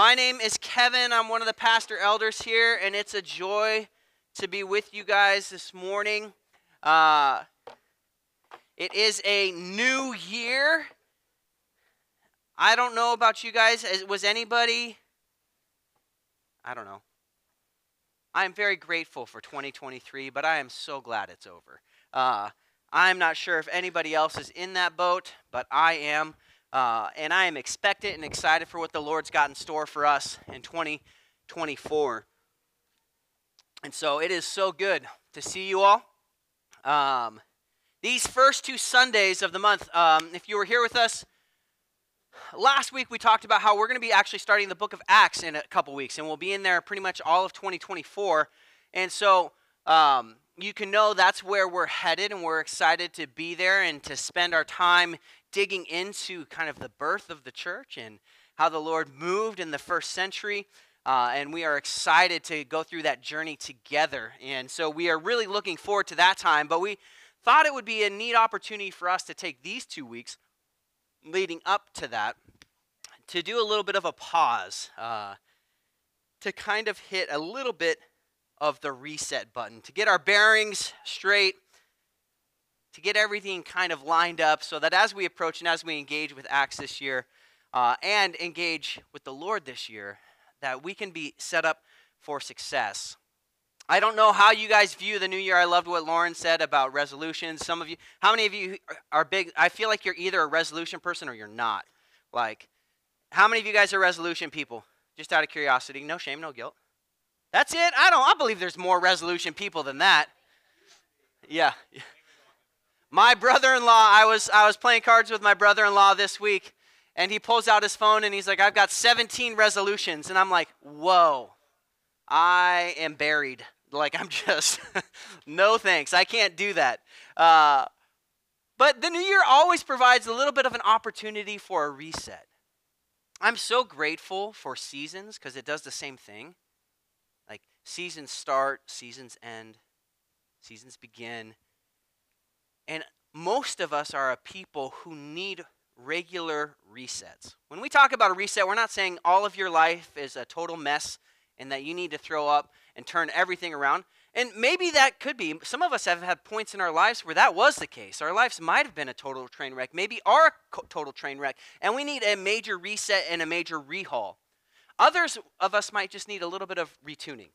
My name is Kevin. I'm one of the pastor elders here, and it's a joy to be with you guys this morning. Uh, it is a new year. I don't know about you guys. Was anybody? I don't know. I am very grateful for 2023, but I am so glad it's over. Uh, I'm not sure if anybody else is in that boat, but I am. Uh, and I am expectant and excited for what the Lord's got in store for us in 2024. And so it is so good to see you all. Um, these first two Sundays of the month, um, if you were here with us last week, we talked about how we're going to be actually starting the book of Acts in a couple weeks, and we'll be in there pretty much all of 2024. And so um, you can know that's where we're headed, and we're excited to be there and to spend our time digging into kind of the birth of the church and how the Lord moved in the first century. Uh, and we are excited to go through that journey together. And so we are really looking forward to that time. But we thought it would be a neat opportunity for us to take these two weeks leading up to that to do a little bit of a pause, uh, to kind of hit a little bit of the reset button, to get our bearings straight to get everything kind of lined up so that as we approach and as we engage with Acts this year uh, and engage with the Lord this year, that we can be set up for success. I don't know how you guys view the new year. I loved what Lauren said about resolutions. Some of you, how many of you are big? I feel like you're either a resolution person or you're not. Like, how many of you guys are resolution people? Just out of curiosity. No shame, no guilt. That's it? I don't, I believe there's more resolution people than that. Yeah. My brother-in-law, I was I was playing cards with my brother-in-law this week, and he pulls out his phone and he's like, "I've got 17 resolutions," and I'm like, "Whoa, I am buried. Like I'm just, no thanks. I can't do that." Uh, but the new year always provides a little bit of an opportunity for a reset. I'm so grateful for seasons because it does the same thing. Like seasons start, seasons end, seasons begin and most of us are a people who need regular resets. When we talk about a reset, we're not saying all of your life is a total mess and that you need to throw up and turn everything around. And maybe that could be. Some of us have had points in our lives where that was the case. Our lives might have been a total train wreck, maybe are a total train wreck, and we need a major reset and a major rehaul. Others of us might just need a little bit of retuning.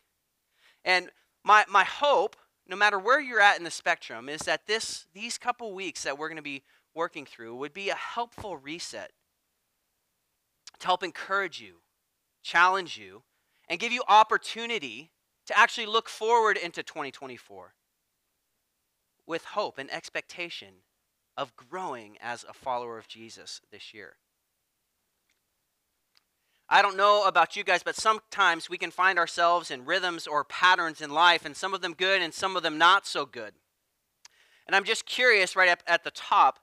And my, my hope no matter where you're at in the spectrum, is that this these couple weeks that we're going to be working through would be a helpful reset to help encourage you, challenge you, and give you opportunity to actually look forward into 2024 with hope and expectation of growing as a follower of Jesus this year. I don't know about you guys, but sometimes we can find ourselves in rhythms or patterns in life, and some of them good and some of them not so good. And I'm just curious, right up at the top.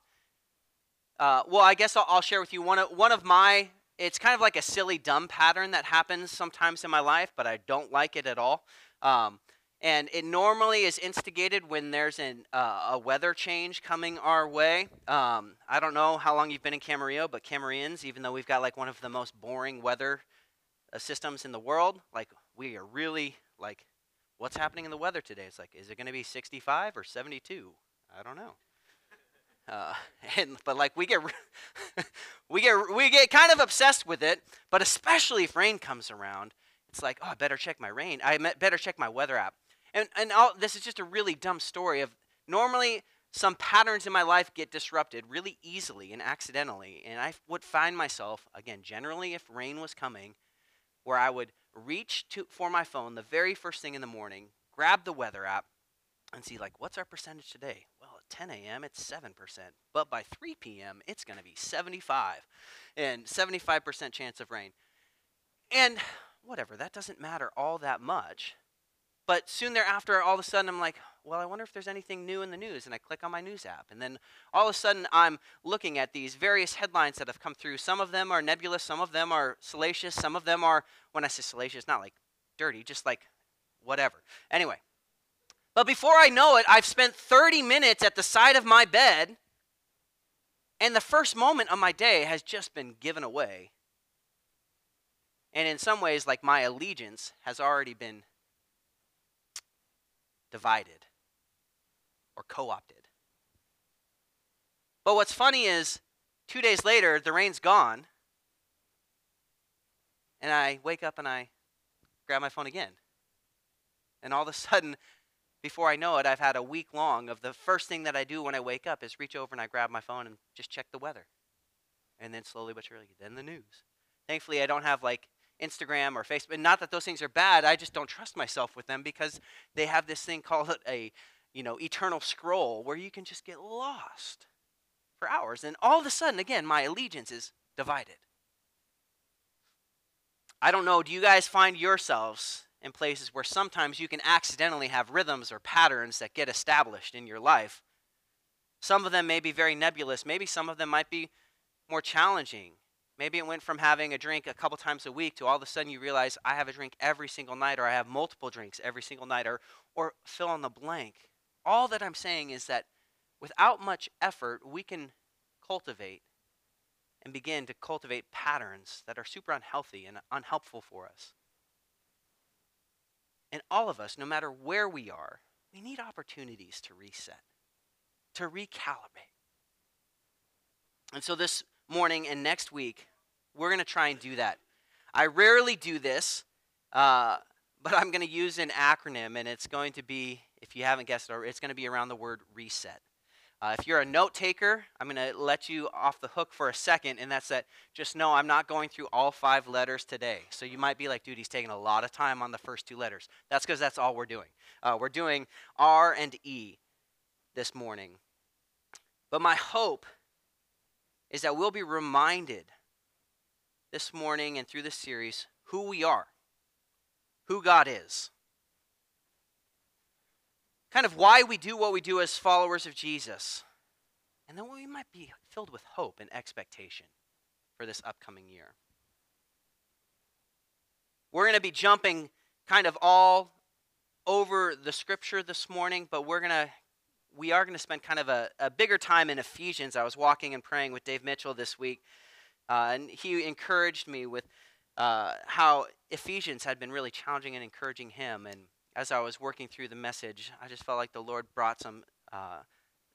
Uh, well, I guess I'll, I'll, share with you one of, one of my, it's kind of like a silly, dumb pattern that happens sometimes in my life, but I don't like it at all. Um, and it normally is instigated when there's an, uh, a weather change coming our way. Um, I don't know how long you've been in Camarillo, but Camarians, even though we've got like one of the most boring weather uh, systems in the world, like we are really like, what's happening in the weather today? It's like, is it going to be 65 or 72? I don't know. Uh, and but like we get we get we get kind of obsessed with it, but especially if rain comes around, it's like, oh, I better check my rain. I better check my weather app. And, and all, this is just a really dumb story of normally some patterns in my life get disrupted really easily and accidentally. And I would find myself, again, generally if rain was coming, where I would reach to, for my phone the very first thing in the morning, grab the weather app, and see, like, what's our percentage today? Well, at 10 a.m., it's 7%. But by 3 p.m., it's going to be 75 and 75% chance of rain. And whatever, that doesn't matter all that much but soon thereafter, all of a sudden, I'm like, well, I wonder if there's anything new in the news. And I click on my news app. And then all of a sudden, I'm looking at these various headlines that have come through. Some of them are nebulous, some of them are salacious, some of them are, when I say salacious, not like dirty, just like whatever. Anyway. But before I know it, I've spent 30 minutes at the side of my bed, and the first moment of my day has just been given away And in some ways, like my allegiance has already been divided or co opted. But what's funny is, two days later, the rain's gone, and I wake up and I grab my phone again. And all of a sudden, before I know it, I've had a week long of the first thing that I do when I wake up is reach over and I grab my phone and just check the weather. And then slowly but surely, then the news. Thankfully, I don't have like Instagram or Facebook. And not that those things are bad. I just don't trust myself with them because they have this thing called a, you know, eternal scroll where you can just get lost for hours. And all of a sudden, again, my allegiance is divided. I don't know, do you guys find yourselves in places where sometimes you can accidentally have rhythms or patterns that get established in your life? Some of them may be very nebulous, maybe some of them might be more challenging. Maybe it went from having a drink a couple times a week to all of a sudden you realize I have a drink every single night or I have multiple drinks every single night or or fill in the blank. All that I'm saying is that without much effort we can cultivate and begin to cultivate patterns that are super unhealthy and unhelpful for us. And all of us, no matter where we are, we need opportunities to reset, to recalibrate. And so this morning and next week, we're going to try and do that. I rarely do this, uh, but I'm going to use an acronym, and it's going to be, if you haven't guessed it, it's going to be around the word reset. Uh, if you're a note taker, I'm going to let you off the hook for a second, and that's that just know I'm not going through all five letters today. So you might be like, dude, he's taking a lot of time on the first two letters. That's because that's all we're doing. Uh, we're doing R and E this morning. But my hope is that we'll be reminded this morning and through this series who we are, who God is, kind of why we do what we do as followers of Jesus, and then we might be filled with hope and expectation for this upcoming year. We're going to be jumping kind of all over the scripture this morning, but we're going to we are going to spend kind of a, a bigger time in Ephesians. I was walking and praying with Dave Mitchell this week, uh, and he encouraged me with uh, how Ephesians had been really challenging and encouraging him. And as I was working through the message, I just felt like the Lord brought some uh,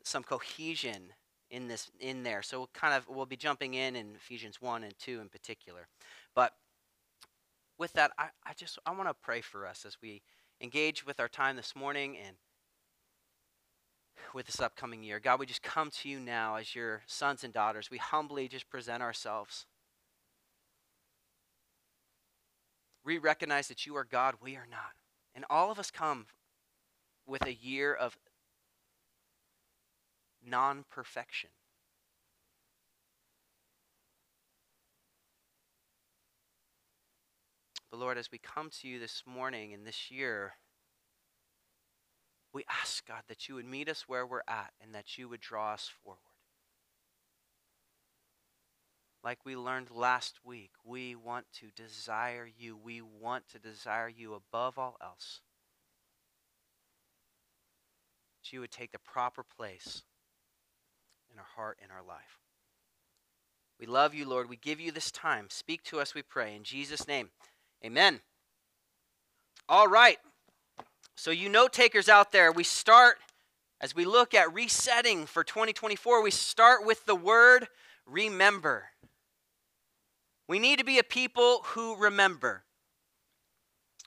some cohesion in this in there. So we'll kind of we'll be jumping in in Ephesians one and two in particular. But with that, I, I just I want to pray for us as we engage with our time this morning and with this upcoming year. God, we just come to you now as your sons and daughters. We humbly just present ourselves. We recognize that you are God, we are not. And all of us come with a year of non perfection. But Lord, as we come to you this morning and this year, we ask, God, that you would meet us where we're at and that you would draw us forward. Like we learned last week, we want to desire you. We want to desire you above all else. That you would take the proper place in our heart and our life. We love you, Lord. We give you this time. Speak to us, we pray. In Jesus' name, amen. All right. So, you note takers out there, we start as we look at resetting for 2024, we start with the word remember. We need to be a people who remember.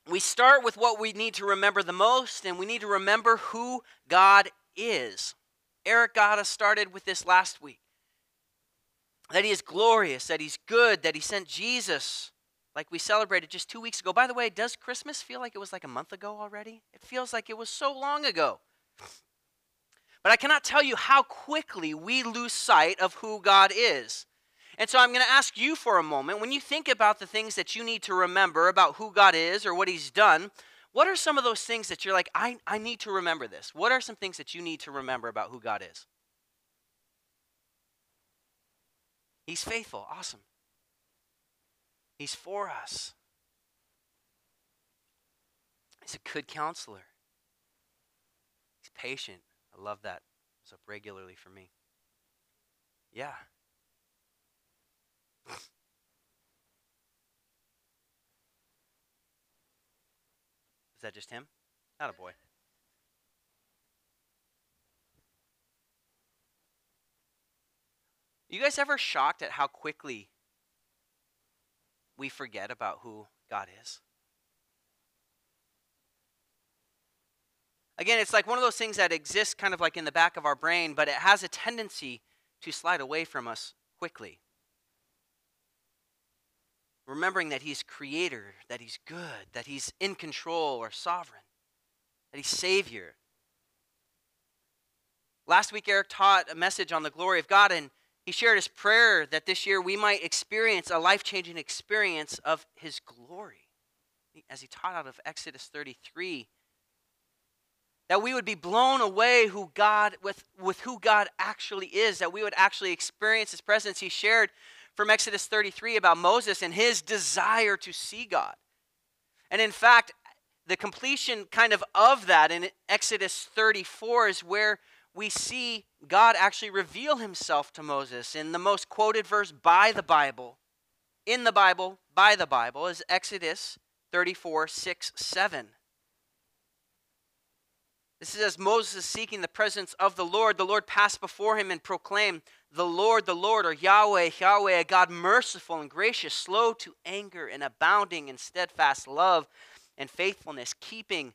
We start with what we need to remember the most, and we need to remember who God is. Eric got us started with this last week that He is glorious, that He's good, that He sent Jesus like we celebrated just two weeks ago. By the way, does Christmas feel like it was like a month ago already? It feels like it was so long ago. But I cannot tell you how quickly we lose sight of who God is. And so I'm going to ask you for a moment when you think about the things that you need to remember about who God is or what He's done, what are some of those things that you're like, I, I need to remember this? What are some things that you need to remember about who God is? He's faithful. Awesome. He's for us. He's a good counselor. He's patient. I love that. It's up regularly for me. Yeah. Is that just him? Not a boy. You guys ever shocked at how quickly we forget about who God is? Again, it's like one of those things that exists kind of like in the back of our brain, but it has a tendency to slide away from us quickly. Remembering that He's creator, that He's good, that He's in control or sovereign, that He's Savior. Last week, Eric taught a message on the glory of God, and he shared his prayer that this year we might experience a life changing experience of his glory. As he taught out of Exodus 33, that we would be blown away who God with, with who God actually is, that we would actually experience his presence. He shared from Exodus 33 about Moses and his desire to see God. And in fact, the completion kind of of that in Exodus 34 is where we see God actually reveal himself to Moses in the most quoted verse by the Bible, in the Bible, by the Bible, is Exodus 34 6 7. This is as Moses is seeking the presence of the Lord. The Lord passed before him and proclaimed, The Lord, the Lord, or Yahweh, Yahweh, a God merciful and gracious, slow to anger and abounding in steadfast love and faithfulness, keeping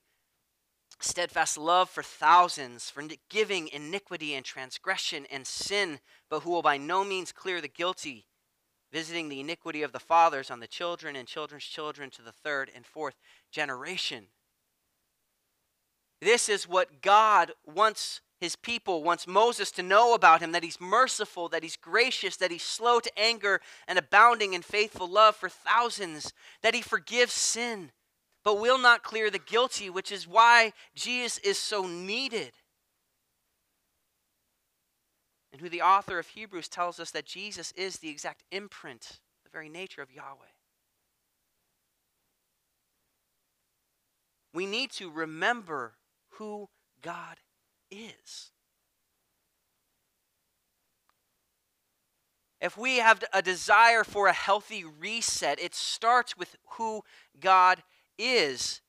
steadfast love for thousands, for giving iniquity and transgression and sin, but who will by no means clear the guilty, visiting the iniquity of the fathers on the children and children's children to the third and fourth generation. This is what God wants his people, wants Moses to know about him that he's merciful, that he's gracious, that he's slow to anger and abounding in faithful love for thousands, that he forgives sin but will not clear the guilty, which is why Jesus is so needed. And who the author of Hebrews tells us that Jesus is the exact imprint, the very nature of Yahweh. We need to remember who God is. If we have a desire for a healthy reset, it starts with who God is.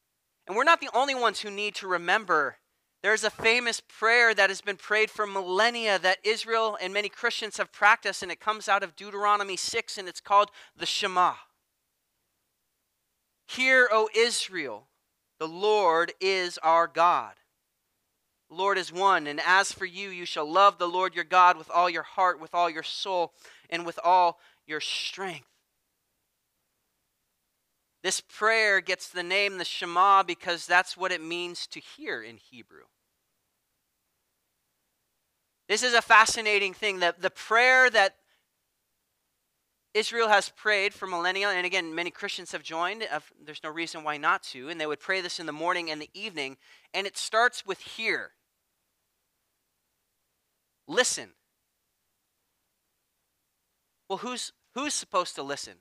And we're not the only ones who need to remember. There's a famous prayer that has been prayed for millennia that Israel and many Christians have practiced, and it comes out of Deuteronomy 6, and it's called the Shema. Hear, O Israel, the Lord is our God. The Lord is one, and as for you, you shall love the Lord your God with all your heart, with all your soul, and with all your strength. This prayer gets the name the Shema because that's what it means to hear in Hebrew. This is a fascinating thing. that the prayer that Israel has prayed for millennia, and again, many Christians have joined. There's no reason why not to. And they would pray this in the morning and the evening. And it starts with hear. Listen. Well, who's, who's supposed to listen?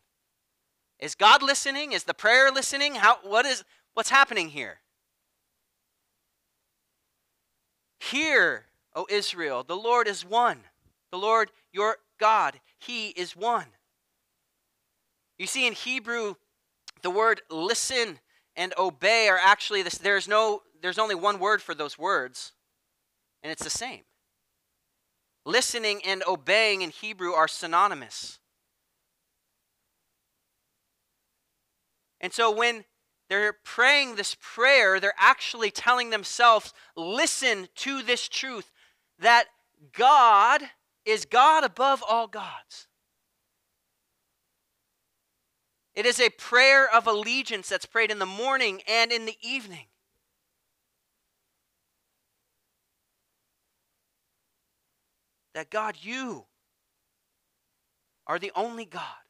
Is God listening? Is the prayer listening? How, what is, what's happening here? Hear, O Israel, the Lord is one. The Lord, your God, He is one. You see, in Hebrew, the word listen and obey are actually this. There's no, there's only one word for those words, and it's the same. Listening and obeying in Hebrew are synonymous. And so when they're praying this prayer, they're actually telling themselves, listen to this truth that God is God above all gods. It is a prayer of allegiance that's prayed in the morning and in the evening. That God, you are the only God.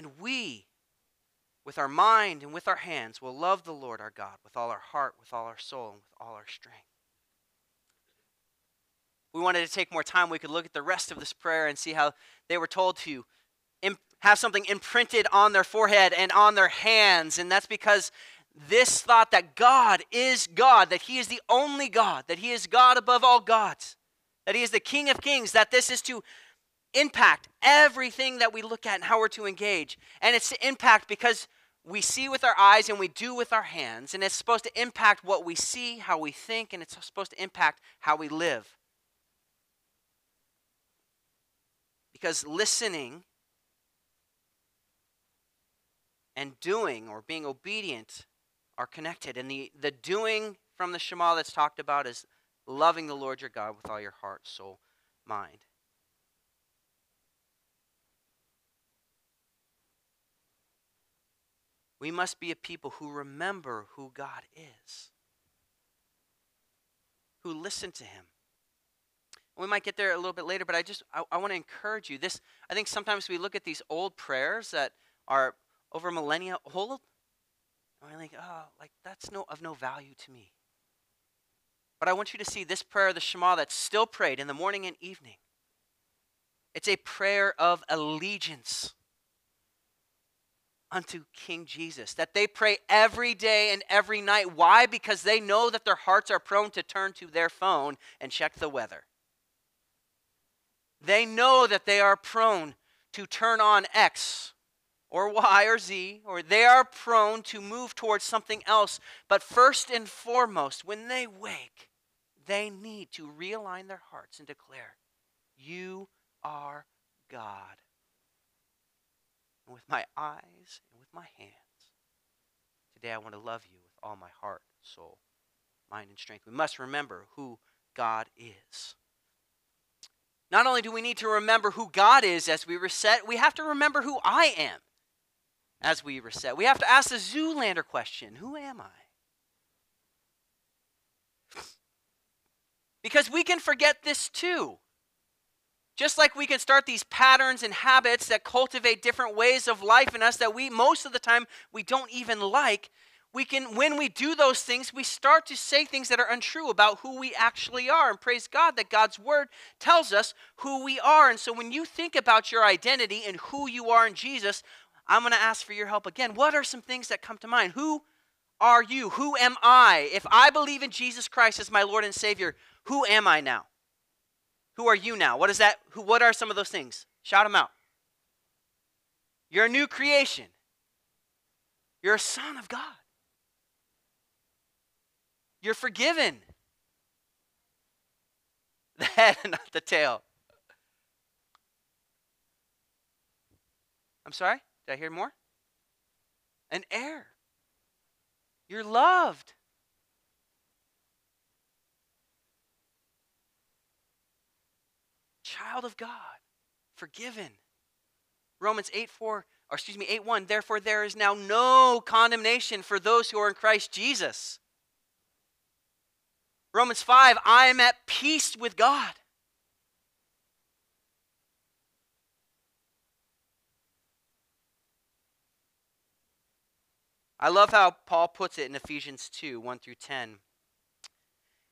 And we, with our mind and with our hands, will love the Lord our God with all our heart, with all our soul, and with all our strength. We wanted to take more time. We could look at the rest of this prayer and see how they were told to have something imprinted on their forehead and on their hands. And that's because this thought that God is God, that He is the only God, that He is God above all gods, that He is the King of kings, that this is to impact everything that we look at and how we're to engage. And it's to impact because we see with our eyes and we do with our hands. And it's supposed to impact what we see, how we think, and it's supposed to impact how we live. Because listening and doing or being obedient are connected. And the, the doing from the Shema that's talked about is loving the Lord your God with all your heart, soul, mind. We must be a people who remember who God is, who listen to Him. We might get there a little bit later, but I just I, I want to encourage you. This I think sometimes we look at these old prayers that are over millennia old, and we're like, oh, like that's no of no value to me. But I want you to see this prayer, of the Shema, that's still prayed in the morning and evening. It's a prayer of allegiance unto King Jesus, that they pray every day and every night. Why? Because they know that their hearts are prone to turn to their phone and check the weather. They know that they are prone to turn on X or Y or Z, or they are prone to move towards something else. But first and foremost, when they wake, they need to realign their hearts and declare, You are God. And with my eyes and with my hands, today I want to love you with all my heart, soul, mind, and strength. We must remember who God is. Not only do we need to remember who God is as we reset, we have to remember who I am as we reset. We have to ask the Zoolander question Who am I? Because we can forget this too. Just like we can start these patterns and habits that cultivate different ways of life in us that we, most of the time, we don't even like, we can when we do those things we start to say things that are untrue about who we actually are. And praise god that god's word tells us who we are. And so when you think about your identity and who you are in jesus i'm going to ask for your help again. What are some things that come to mind? Who are you? Who am i? If i believe in jesus christ as my lord and savior who am i now who are you now what is that who what are some of those things shout them out you're a new creation you're a son of god you're forgiven. The head, not the tail. I'm sorry? Did I hear more? An heir. You're loved. Child of God. Forgiven. Romans 8 4, or excuse me, 8 1. Therefore, there is now no condemnation for those who are in Christ Jesus. Romans 5, I am at peace with God. I love how Paul puts it in Ephesians 2 1 through 10.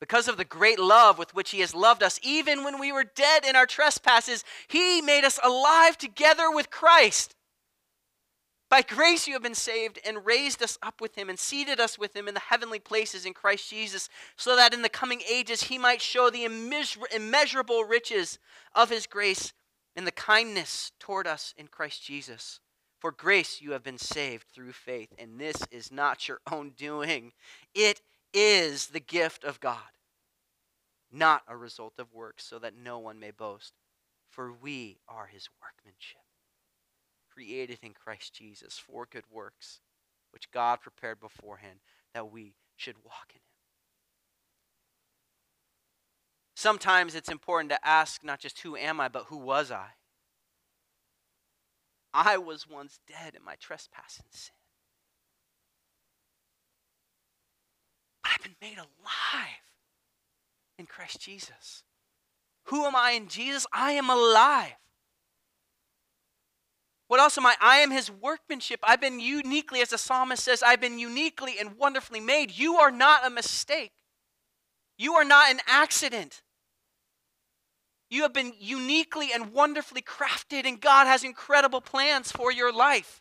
because of the great love with which He has loved us, even when we were dead in our trespasses, He made us alive together with Christ. By grace you have been saved and raised us up with him and seated us with him in the heavenly places in Christ Jesus, so that in the coming ages he might show the immeasurable riches of his grace and the kindness toward us in Christ Jesus. For grace you have been saved through faith, and this is not your own doing. It is the gift of God, not a result of works, so that no one may boast. For we are his workmanship, created in Christ Jesus for good works, which God prepared beforehand that we should walk in him. Sometimes it's important to ask not just who am I, but who was I? I was once dead in my trespass and sin. I've been made alive in Christ Jesus. Who am I in Jesus? I am alive. What else am I? I am his workmanship. I've been uniquely, as the psalmist says, I've been uniquely and wonderfully made. You are not a mistake. You are not an accident. You have been uniquely and wonderfully crafted, and God has incredible plans for your life.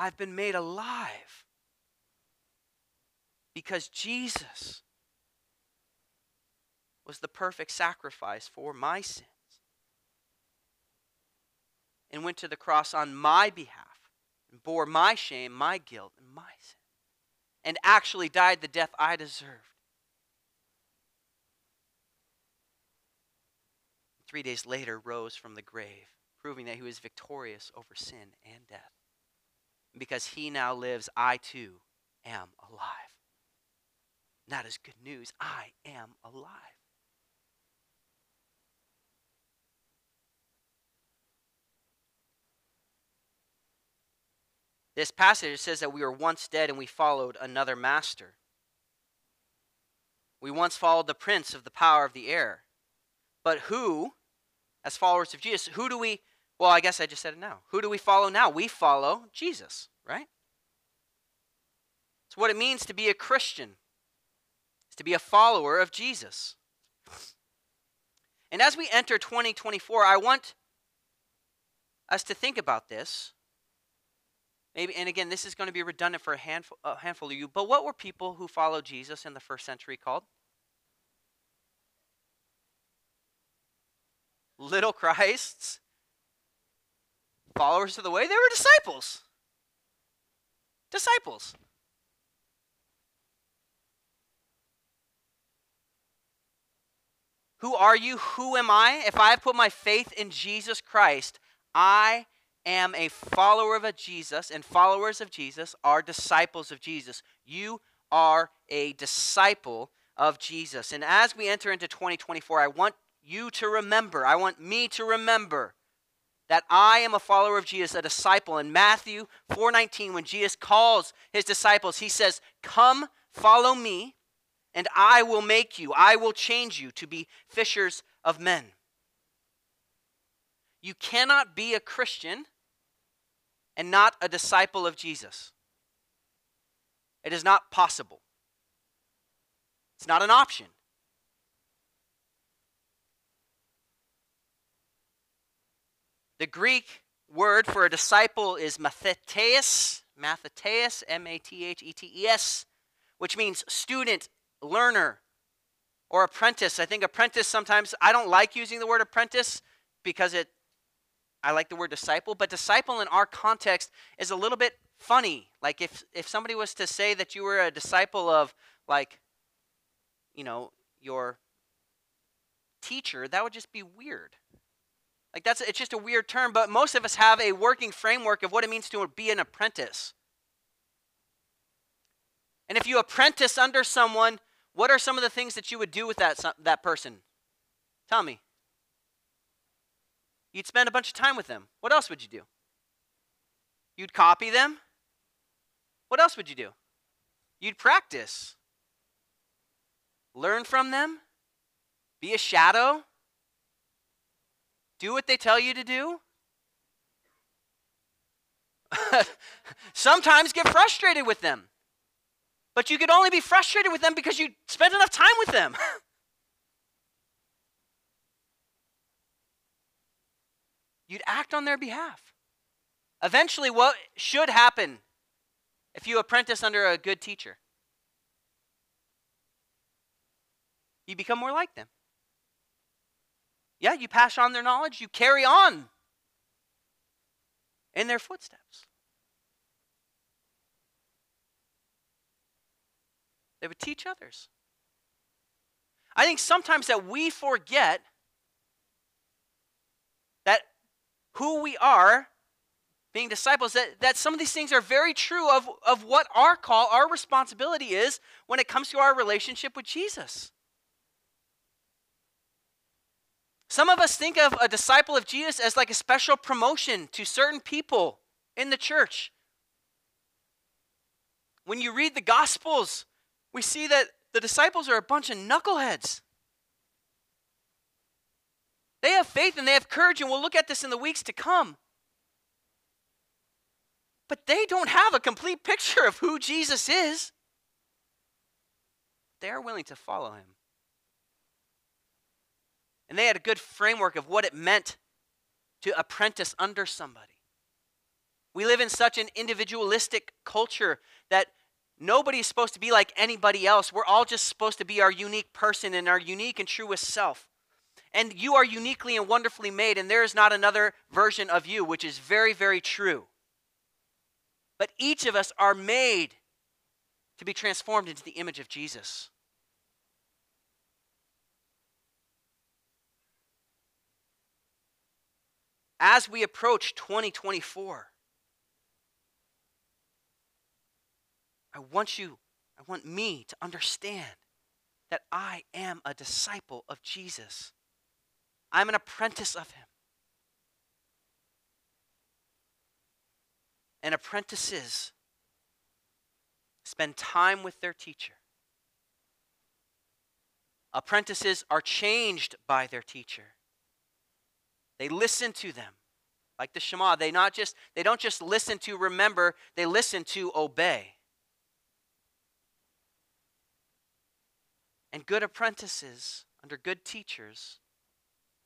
I've been made alive because Jesus was the perfect sacrifice for my sins and went to the cross on my behalf and bore my shame, my guilt, and my sin, and actually died the death I deserved. Three days later, rose from the grave, proving that he was victorious over sin and death. Because he now lives, I too am alive. And that is good news. I am alive. This passage says that we were once dead and we followed another master. We once followed the prince of the power of the air. But who, as followers of Jesus, who do we, well, I guess I just said it now. Who do we follow now? We follow Jesus, right? It's what it means to be a Christian, is to be a follower of Jesus. And as we enter 2024, I want us to think about this Maybe, and again, this is going to be redundant for a handful, a handful of you, but what were people who followed Jesus in the first century called? Little Christs, followers of the way, they were disciples. Disciples. Who are you? Who am I? If I put my faith in Jesus Christ, I am a follower of Jesus, and followers of Jesus are disciples of Jesus. You are a disciple of Jesus. And as we enter into 2024, I want you to remember, I want me to remember that I am a follower of Jesus, a disciple. In Matthew 4:19 when Jesus calls his disciples, he says, "Come, follow me, and I will make you, I will change you to be fishers of men." You cannot be a Christian and not a disciple of Jesus. It is not possible. It's not an option. The Greek word for a disciple is mathetes, mathetes, M A T H E T E S, which means student, learner, or apprentice. I think apprentice sometimes, I don't like using the word apprentice because it I like the word disciple, but disciple in our context is a little bit funny. Like if if somebody was to say that you were a disciple of like you know, your teacher, that would just be weird. Like that's it's just a weird term, but most of us have a working framework of what it means to be an apprentice. And if you apprentice under someone, what are some of the things that you would do with that that person? Tell me. You'd spend a bunch of time with them. What else would you do? You'd copy them. What else would you do? You'd practice. Learn from them. Be a shadow. Do what they tell you to do. Sometimes get frustrated with them. But you could only be frustrated with them because you spent enough time with them. you'd act on their behalf. Eventually, what should happen if you apprentice under a good teacher? You become more like them. Yeah, you pass on their knowledge, you carry on in their footsteps. They would teach others. I think sometimes that we forget that who we are being disciples that, that some of these things are very true of, of what our call our responsibility is when it comes to our relationship with jesus some of us think of a disciple of jesus as like a special promotion to certain people in the church when you read the gospels we see that the disciples are a bunch of knuckleheads They have faith and they have courage, and we'll look at this in the weeks to come. But they don't have a complete picture of who Jesus is. They are willing to follow him. And they had a good framework of what it meant to apprentice under somebody. We live in such an individualistic culture that nobody's supposed to be like anybody else. We're all just supposed to be our unique person and our unique and truest self. And you are uniquely and wonderfully made, and there is not another version of you, which is very, very true. But each of us are made to be transformed into the image of Jesus. As we approach 2024, I want you, I want me to understand that I am a disciple of Jesus. I'm an apprentice of him. And apprentices spend time with their teacher. Apprentices are changed by their teacher. They listen to them. Like the Shema, they not just they don't just listen to remember, they listen to obey. And good apprentices under good teachers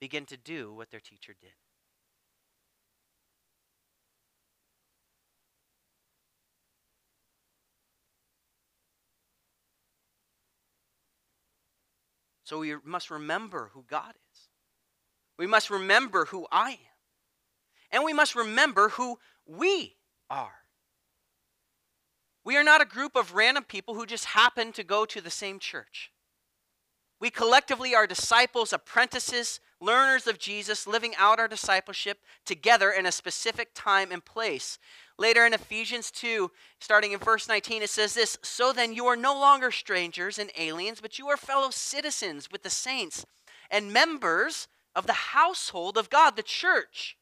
begin to do what their teacher did. So we must remember who God is. We must remember who I am. And we must remember who we are. We are not a group of random people who just happen to go to the same church. We collectively are disciples, apprentices, learners of Jesus, living out our discipleship together in a specific time and place. Later in Ephesians 2, starting in verse 19, it says this So then you are no longer strangers and aliens, but you are fellow citizens with the saints and members of the household of God, the church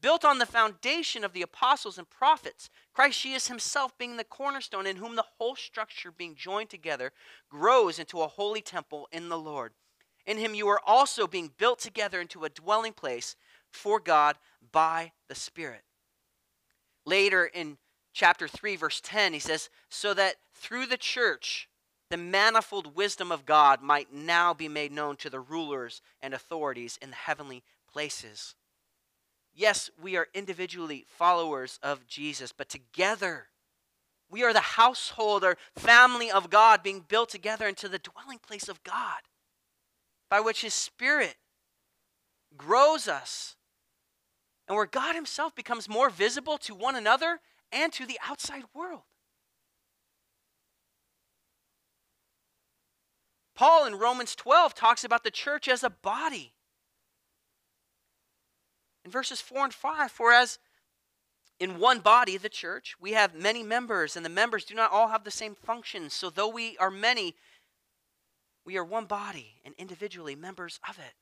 built on the foundation of the apostles and prophets, Christ Jesus himself being the cornerstone, in whom the whole structure being joined together grows into a holy temple in the Lord. In him you are also being built together into a dwelling place for God by the Spirit. Later in chapter 3, verse 10, he says, So that through the church, the manifold wisdom of God might now be made known to the rulers and authorities in the heavenly places. Yes, we are individually followers of Jesus, but together we are the household or family of God being built together into the dwelling place of God by which His Spirit grows us and where God Himself becomes more visible to one another and to the outside world. Paul in Romans 12 talks about the church as a body in verses 4 and 5, for as in one body, the church, we have many members, and the members do not all have the same functions. So, though we are many, we are one body and individually members of it.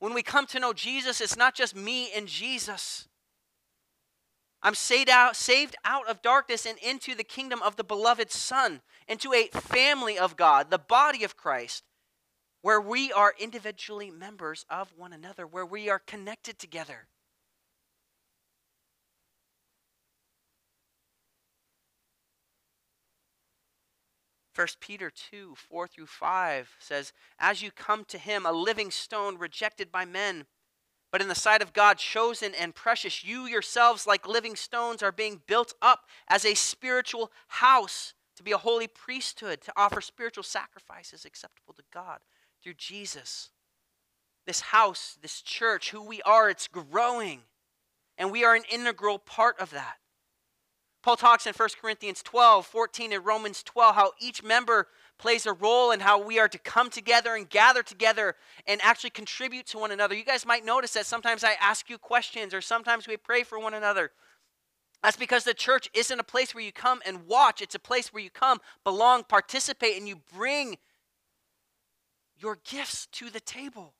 When we come to know Jesus, it's not just me and Jesus. I'm saved out, saved out of darkness and into the kingdom of the beloved Son, into a family of God, the body of Christ where we are individually members of one another, where we are connected together. First Peter 2, 4 through 5 says, As you come to him, a living stone rejected by men, but in the sight of God chosen and precious, you yourselves, like living stones, are being built up as a spiritual house to be a holy priesthood, to offer spiritual sacrifices acceptable to God through Jesus. This house, this church, who we are, it's growing. And we are an integral part of that. Paul talks in 1 Corinthians 12, 14, and Romans 12 how each member plays a role in how we are to come together and gather together and actually contribute to one another. You guys might notice that sometimes I ask you questions or sometimes we pray for one another. That's because the church isn't a place where you come and watch, it's a place where you come, belong, participate, and you bring your gifts to the table.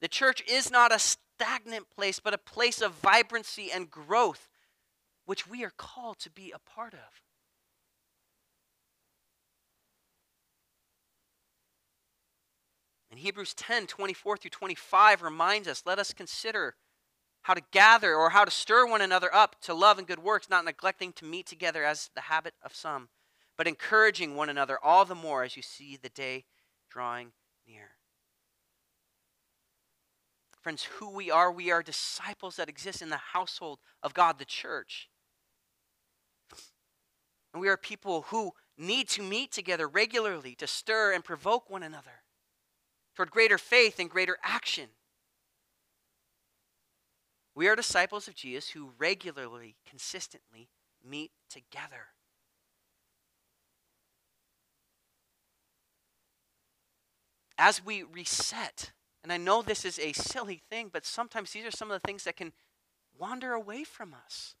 The church is not a stagnant place, but a place of vibrancy and growth, which we are called to be a part of. And Hebrews 10 24 through 25 reminds us let us consider how to gather or how to stir one another up to love and good works, not neglecting to meet together as the habit of some, but encouraging one another all the more as you see the day drawing near. Friends, who we are, we are disciples that exist in the household of God, the church. And we are people who need to meet together regularly to stir and provoke one another toward greater faith and greater action. We are disciples of Jesus who regularly, consistently meet together. As we reset, and I know this is a silly thing, but sometimes these are some of the things that can wander away from us.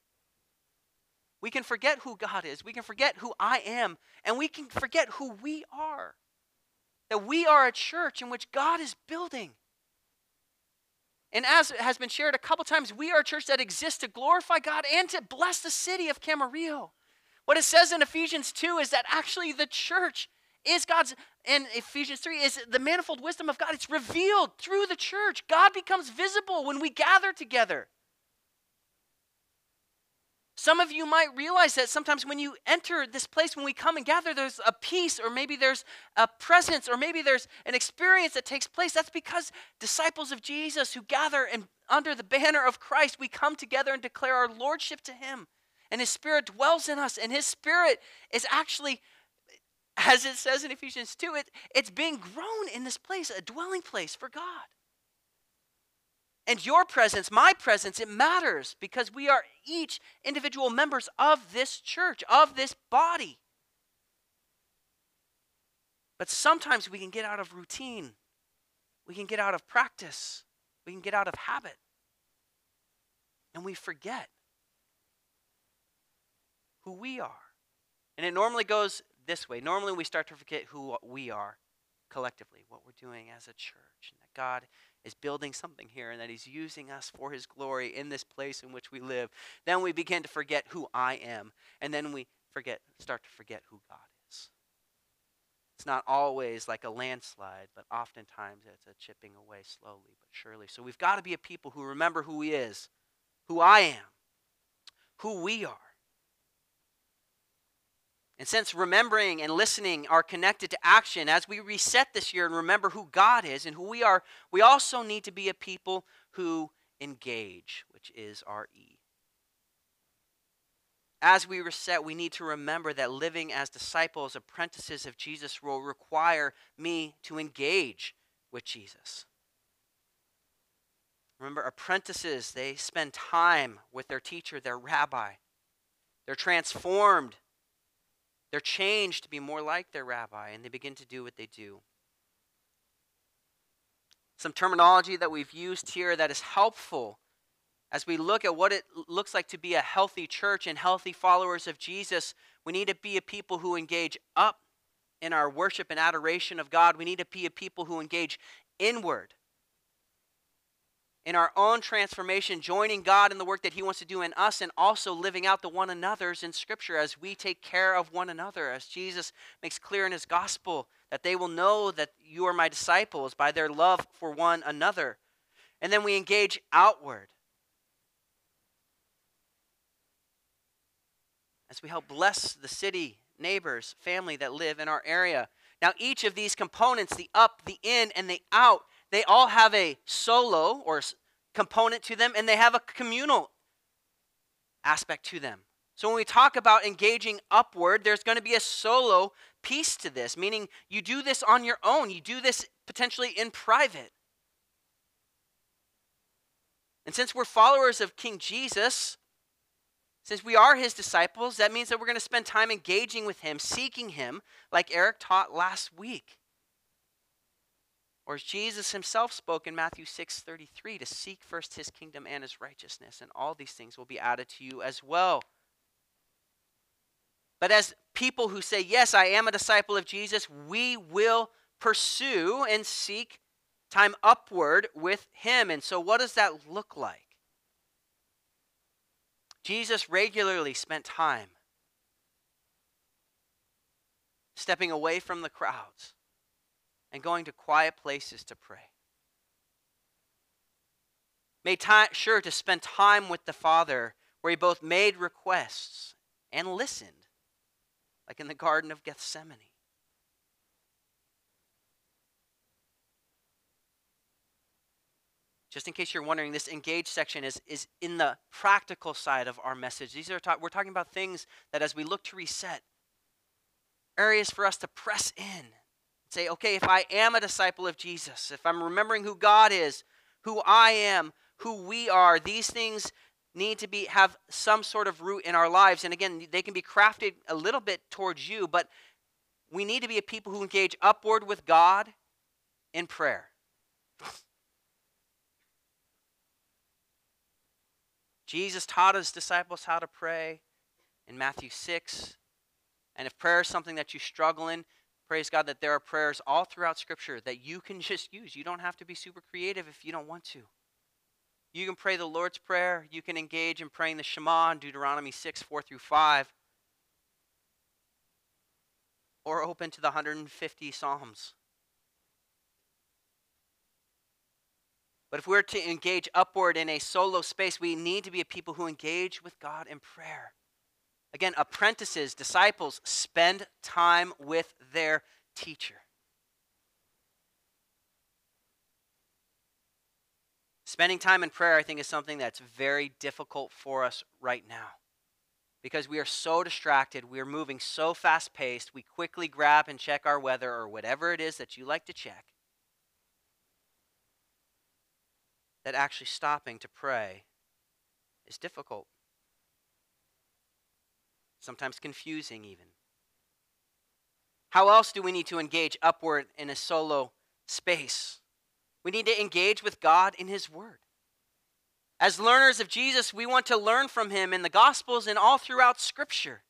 We can forget who God is. We can forget who I am. And we can forget who we are. That we are a church in which God is building. And as has been shared a couple times, we are a church that exists to glorify God and to bless the city of Camarillo. What it says in Ephesians 2 is that actually the church is God's, and Ephesians 3 is the manifold wisdom of God. It's revealed through the church. God becomes visible when we gather together. Some of you might realize that sometimes when you enter this place, when we come and gather, there's a peace, or maybe there's a presence, or maybe there's an experience that takes place. That's because disciples of Jesus who gather and under the banner of Christ, we come together and declare our lordship to Him. And His Spirit dwells in us, and His Spirit is actually, as it says in Ephesians 2, it, it's being grown in this place, a dwelling place for God. And your presence, my presence, it matters because we are each individual members of this church, of this body. But sometimes we can get out of routine, we can get out of practice, we can get out of habit, and we forget who we are. And it normally goes this way. Normally, we start to forget who we are collectively, what we're doing as a church, and that God is building something here and that He's using us for His glory in this place in which we live, then we begin to forget who I am. And then we forget, start to forget who God is. It's not always like a landslide, but oftentimes it's a chipping away slowly but surely. So we've got to be a people who remember who He is, who I am, who we are. And since remembering and listening are connected to action, as we reset this year and remember who God is and who we are, we also need to be a people who engage, which is our E. As we reset, we need to remember that living as disciples, apprentices of Jesus, will require me to engage with Jesus. Remember, apprentices, they spend time with their teacher, their rabbi. They're transformed they're changed to be more like their rabbi, and they begin to do what they do. Some terminology that we've used here that is helpful as we look at what it looks like to be a healthy church and healthy followers of Jesus. We need to be a people who engage up in our worship and adoration of God. We need to be a people who engage inward in our own transformation, joining God in the work that He wants to do in us, and also living out the one another's in Scripture as we take care of one another, as Jesus makes clear in His gospel that they will know that you are my disciples by their love for one another. And then we engage outward as we help bless the city, neighbors, family that live in our area. Now, each of these components, the up, the in, and the out, they all have a solo or component to them, and they have a communal aspect to them. So when we talk about engaging upward, there's going to be a solo piece to this, meaning you do this on your own. You do this potentially in private. And since we're followers of King Jesus, since we are his disciples, that means that we're going to spend time engaging with him, seeking him, like Eric taught last week. Or as Jesus himself spoke in Matthew 6:33 to seek first his kingdom and his righteousness and all these things will be added to you as well. But as people who say, "Yes, I am a disciple of Jesus," we will pursue and seek time upward with him. And so what does that look like? Jesus regularly spent time stepping away from the crowds and going to quiet places to pray. Made time, sure to spend time with the Father where he both made requests and listened, like in the Garden of Gethsemane. Just in case you're wondering, this engage section is, is in the practical side of our message. These are talk, we're talking about things that as we look to reset, areas for us to press in. Say, okay, if I am a disciple of Jesus, if I'm remembering who God is, who I am, who we are, these things need to be have some sort of root in our lives. And again, they can be crafted a little bit towards you, but we need to be a people who engage upward with God in prayer. Jesus taught his disciples how to pray in Matthew 6. And if prayer is something that you struggle in, praise God that there are prayers all throughout Scripture that you can just use. You don't have to be super creative if you don't want to. You can pray the Lord's Prayer. You can engage in praying the Shema in Deuteronomy 6, 4 through 5. Or open to the 150 Psalms. But if we're to engage upward in a solo space, we need to be a people who engage with God in prayer. Again, apprentices, disciples, spend time with their teacher. Spending time in prayer, I think, is something that's very difficult for us right now because we are so distracted. We are moving so fast paced. We quickly grab and check our weather or whatever it is that you like to check. that actually stopping to pray is difficult. Sometimes confusing, even. How else do we need to engage upward in a solo space? We need to engage with God in His Word. As learners of Jesus, we want to learn from Him in the Gospels and all throughout Scripture.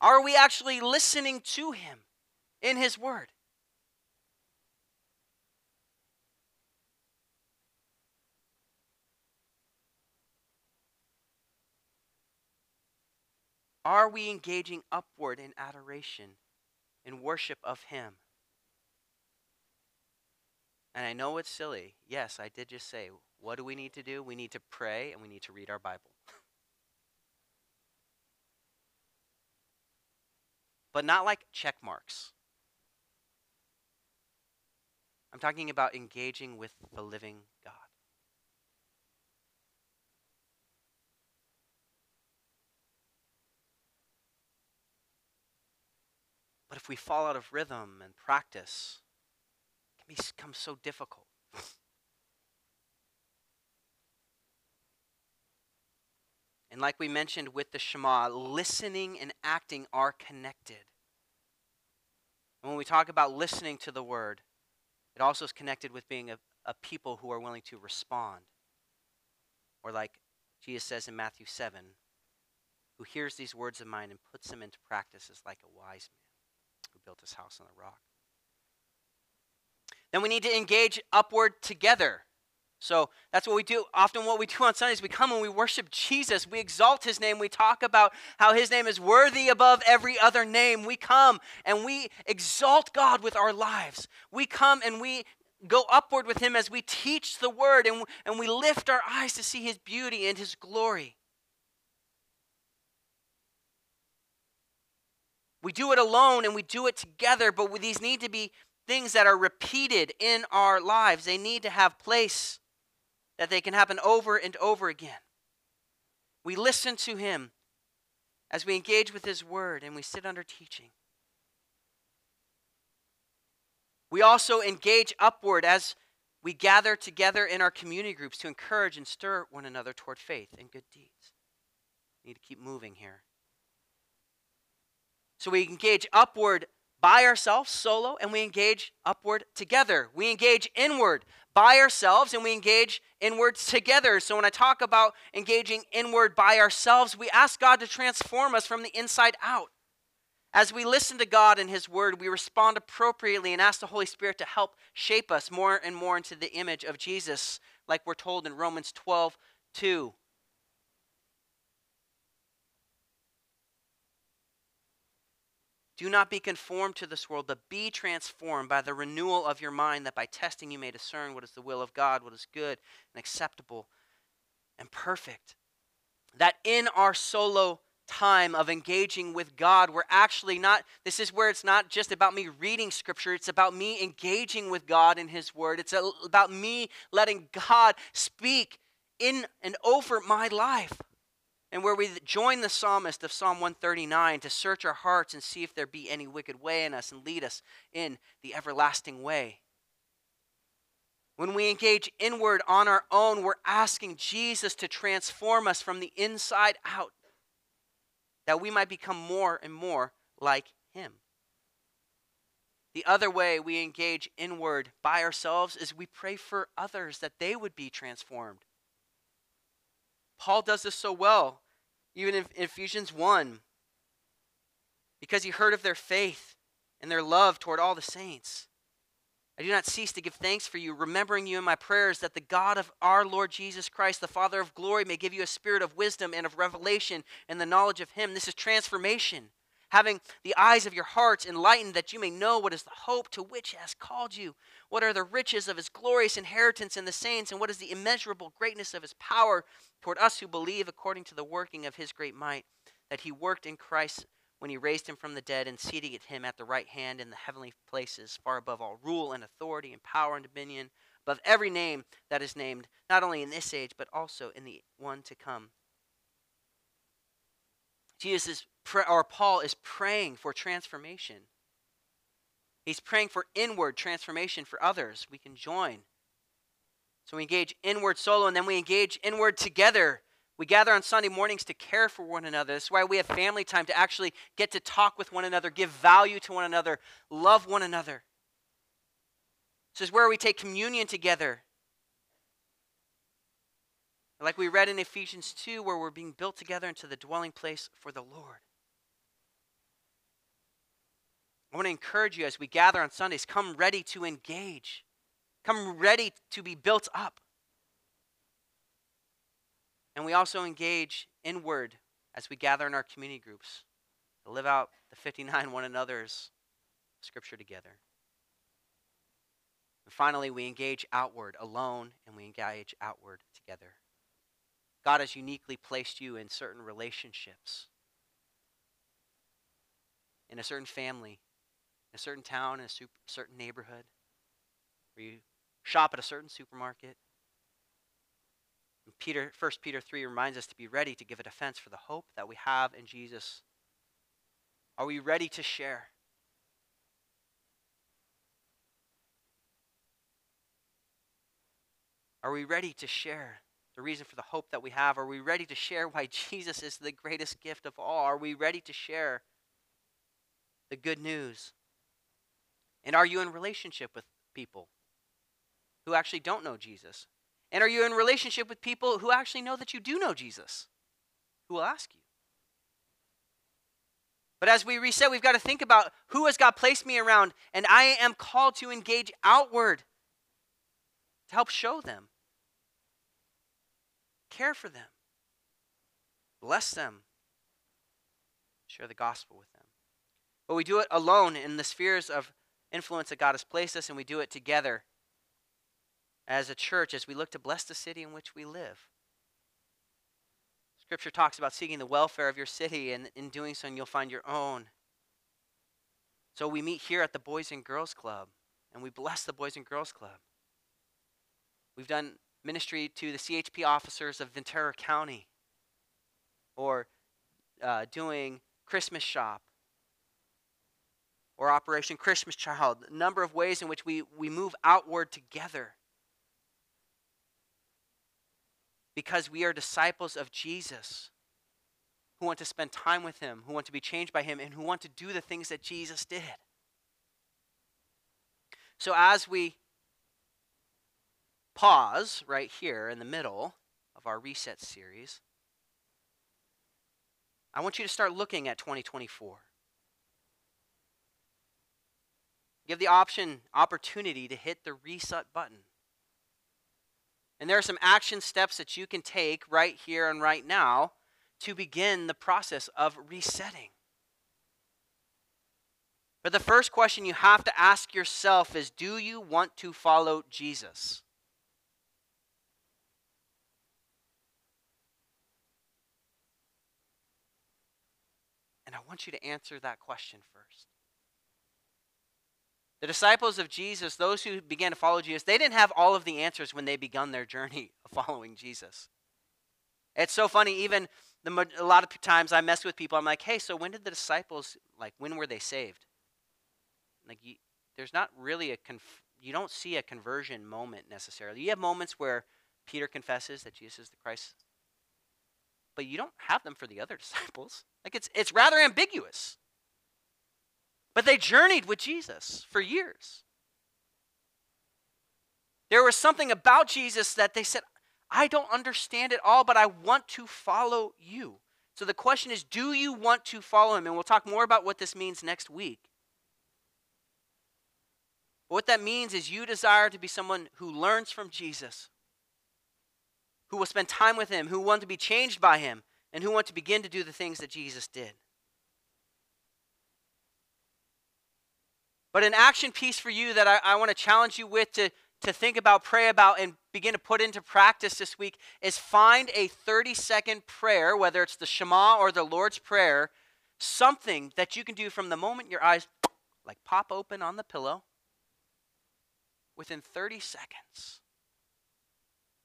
Are we actually listening to Him in His Word? Are we engaging upward in adoration, in worship of Him? And I know it's silly. Yes, I did just say, what do we need to do? We need to pray and we need to read our Bible. but not like check marks. I'm talking about engaging with the living God. But if we fall out of rhythm and practice, it can become so difficult. and like we mentioned with the Shema, listening and acting are connected. And when we talk about listening to the word, it also is connected with being a, a people who are willing to respond. Or like Jesus says in Matthew 7, who hears these words of mine and puts them into practice is like a wise man built his house on the rock. Then we need to engage upward together. So that's what we do. Often, what we do on Sundays, we come and we worship Jesus. We exalt his name. We talk about how his name is worthy above every other name. We come and we exalt God with our lives. We come and we go upward with him as we teach the word and, and we lift our eyes to see his beauty and his glory. We do it alone and we do it together, but these need to be things that are repeated in our lives. They need to have place that they can happen over and over again. We listen to Him as we engage with His Word and we sit under teaching. We also engage upward as we gather together in our community groups to encourage and stir one another toward faith and good deeds. We need to keep moving here. So we engage upward by ourselves, solo, and we engage upward together. We engage inward by ourselves and we engage inward together. So when I talk about engaging inward by ourselves, we ask God to transform us from the inside out. As we listen to God and His Word, we respond appropriately and ask the Holy Spirit to help shape us more and more into the image of Jesus, like we're told in Romans 12 2. Do not be conformed to this world, but be transformed by the renewal of your mind, that by testing you may discern what is the will of God, what is good and acceptable and perfect. That in our solo time of engaging with God, we're actually not, this is where it's not just about me reading scripture, it's about me engaging with God in His Word. It's about me letting God speak in and over my life and where we join the psalmist of Psalm 139 to search our hearts and see if there be any wicked way in us and lead us in the everlasting way. When we engage inward on our own, we're asking Jesus to transform us from the inside out, that we might become more and more like Him. The other way we engage inward by ourselves is we pray for others that they would be transformed. Paul does this so well, even in Ephesians 1, because he heard of their faith and their love toward all the saints. I do not cease to give thanks for you, remembering you in my prayers, that the God of our Lord Jesus Christ, the Father of glory, may give you a spirit of wisdom and of revelation and the knowledge of him. This is transformation having the eyes of your hearts enlightened that you may know what is the hope to which he has called you. What are the riches of his glorious inheritance in the saints and what is the immeasurable greatness of his power toward us who believe according to the working of his great might that he worked in christ when he raised him from the dead and seated him at the right hand in the heavenly places far above all rule and authority and power and dominion above every name that is named not only in this age but also in the one to come. Jesus is or Paul is praying for transformation. He's praying for inward transformation for others. We can join. So we engage inward solo and then we engage inward together. We gather on Sunday mornings to care for one another. That's why we have family time to actually get to talk with one another, give value to one another, love one another. This is where we take communion together. Like we read in Ephesians 2, where we're being built together into the dwelling place for the Lord. I want to encourage you as we gather on Sundays come ready to engage, come ready to be built up. And we also engage inward as we gather in our community groups to live out the 59 one another's scripture together. And finally, we engage outward alone and we engage outward together. God has uniquely placed you in certain relationships, in a certain family, a certain town, in a super, certain neighborhood, where you shop at a certain supermarket. And Peter, 1 Peter 3 reminds us to be ready to give a defense for the hope that we have in Jesus. Are we ready to share? Are we ready to share the reason for the hope that we have? Are we ready to share why Jesus is the greatest gift of all? Are we ready to share the good news? And are you in relationship with people who actually don't know Jesus? And are you in relationship with people who actually know that you do know Jesus? Who will ask you? But as we reset, we've got to think about who has God placed me around, and I am called to engage outward to help show them, care for them, bless them, share the gospel with them. But we do it alone in the spheres of influence that God has placed us, and we do it together as a church as we look to bless the city in which we live. Scripture talks about seeking the welfare of your city, and in doing so, you'll find your own. So we meet here at the Boys and Girls Club, and we bless the Boys and Girls Club. We've done ministry to the CHP officers of Ventura County, or uh, doing Christmas shop or Operation Christmas Child, a number of ways in which we, we move outward together. Because we are disciples of Jesus who want to spend time with Him, who want to be changed by Him, and who want to do the things that Jesus did. So as we pause right here in the middle of our reset series, I want you to start looking at 2024. Have the option, opportunity to hit the reset button. And there are some action steps that you can take right here and right now to begin the process of resetting. But the first question you have to ask yourself is do you want to follow Jesus? And I want you to answer that question first. The disciples of Jesus, those who began to follow Jesus, they didn't have all of the answers when they begun their journey of following Jesus. It's so funny, even the, a lot of times I mess with people, I'm like, hey, so when did the disciples, like, when were they saved? Like you, there's not really a conf- you don't see a conversion moment necessarily. You have moments where Peter confesses that Jesus is the Christ, but you don't have them for the other disciples. Like it's it's rather ambiguous. But they journeyed with Jesus for years. There was something about Jesus that they said, I don't understand it all, but I want to follow you. So the question is, do you want to follow him? And we'll talk more about what this means next week. What that means is you desire to be someone who learns from Jesus, who will spend time with him, who want to be changed by him, and who want to begin to do the things that Jesus did. But an action piece for you that I, I want to challenge you with to, to think about, pray about, and begin to put into practice this week is find a 30 second prayer, whether it's the Shema or the Lord's Prayer, something that you can do from the moment your eyes like pop open on the pillow within 30 seconds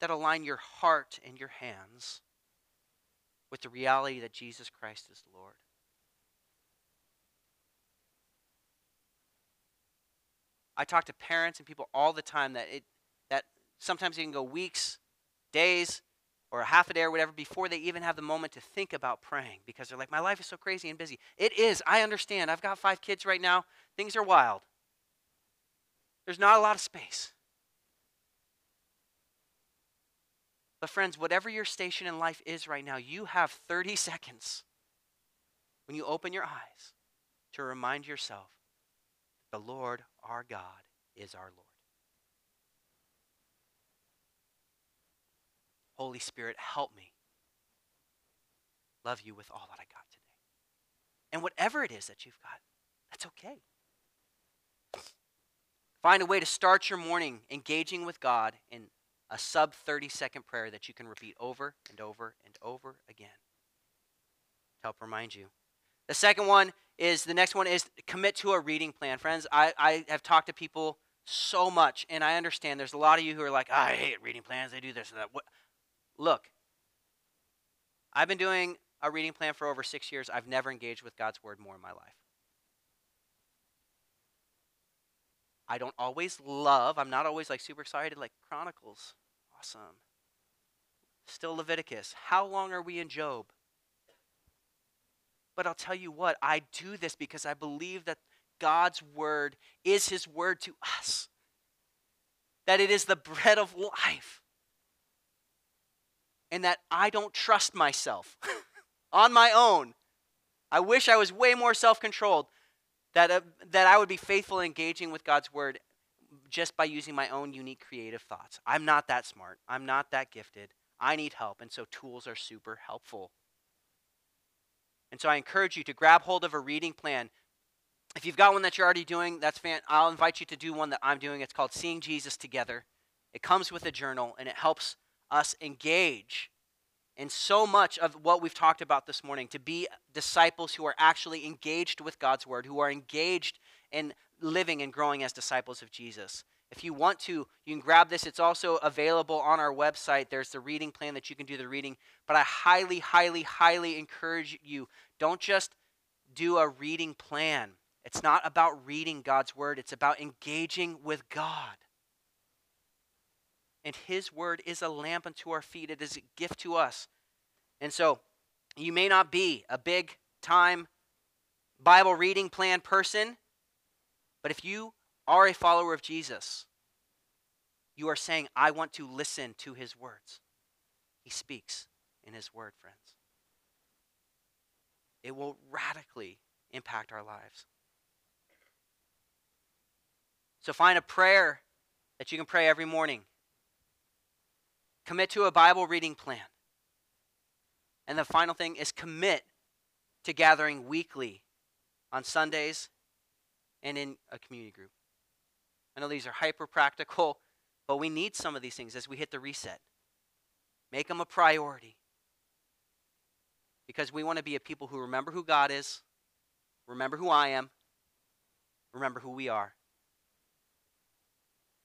that align your heart and your hands with the reality that Jesus Christ is Lord. I talk to parents and people all the time that it that sometimes it can go weeks, days, or half a day or whatever before they even have the moment to think about praying because they're like, my life is so crazy and busy. It is. I understand. I've got five kids right now. Things are wild. There's not a lot of space. But, friends, whatever your station in life is right now, you have 30 seconds when you open your eyes to remind yourself the Lord our God is our Lord. Holy Spirit, help me love you with all that I got today. And whatever it is that you've got, that's okay. Find a way to start your morning engaging with God in a sub 30 second prayer that you can repeat over and over and over again to help remind you. The second one is the next one is commit to a reading plan. Friends, I, I have talked to people so much, and I understand there's a lot of you who are like, I hate reading plans, they do this and that. What? Look, I've been doing a reading plan for over six years. I've never engaged with God's word more in my life. I don't always love, I'm not always like super excited, like Chronicles. Awesome. Still Leviticus. How long are we in Job? But I'll tell you what, I do this because I believe that God's word is his word to us, that it is the bread of life, and that I don't trust myself on my own. I wish I was way more self controlled that, uh, that I would be faithful in engaging with God's word just by using my own unique creative thoughts. I'm not that smart. I'm not that gifted. I need help, and so tools are super helpful. And so I encourage you to grab hold of a reading plan. If you've got one that you're already doing, that's fan. I'll invite you to do one that I'm doing. It's called Seeing Jesus Together. It comes with a journal, and it helps us engage in so much of what we've talked about this morning to be disciples who are actually engaged with God's word, who are engaged in living and growing as disciples of Jesus. If you want to, you can grab this. It's also available on our website. There's the reading plan that you can do the reading. But I highly, highly, highly encourage you don't just do a reading plan. It's not about reading God's word, it's about engaging with God. And His word is a lamp unto our feet, it is a gift to us. And so, you may not be a big time Bible reading plan person, but if you are a follower of Jesus, you are saying, I want to listen to His words. He speaks in His word, friends. It will radically impact our lives. So find a prayer that you can pray every morning Commit to a Bible reading plan. And the final thing is commit to gathering weekly on Sundays and in a community group. I know these are hyper practical, but we need some of these things as we hit the reset. Make them a priority. Because we want to be a people who remember who God is, remember who I am, remember who we are.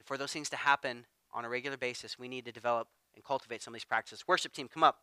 For those things to happen on a regular basis, we need to develop and cultivate some of these practices. Worship team, come up.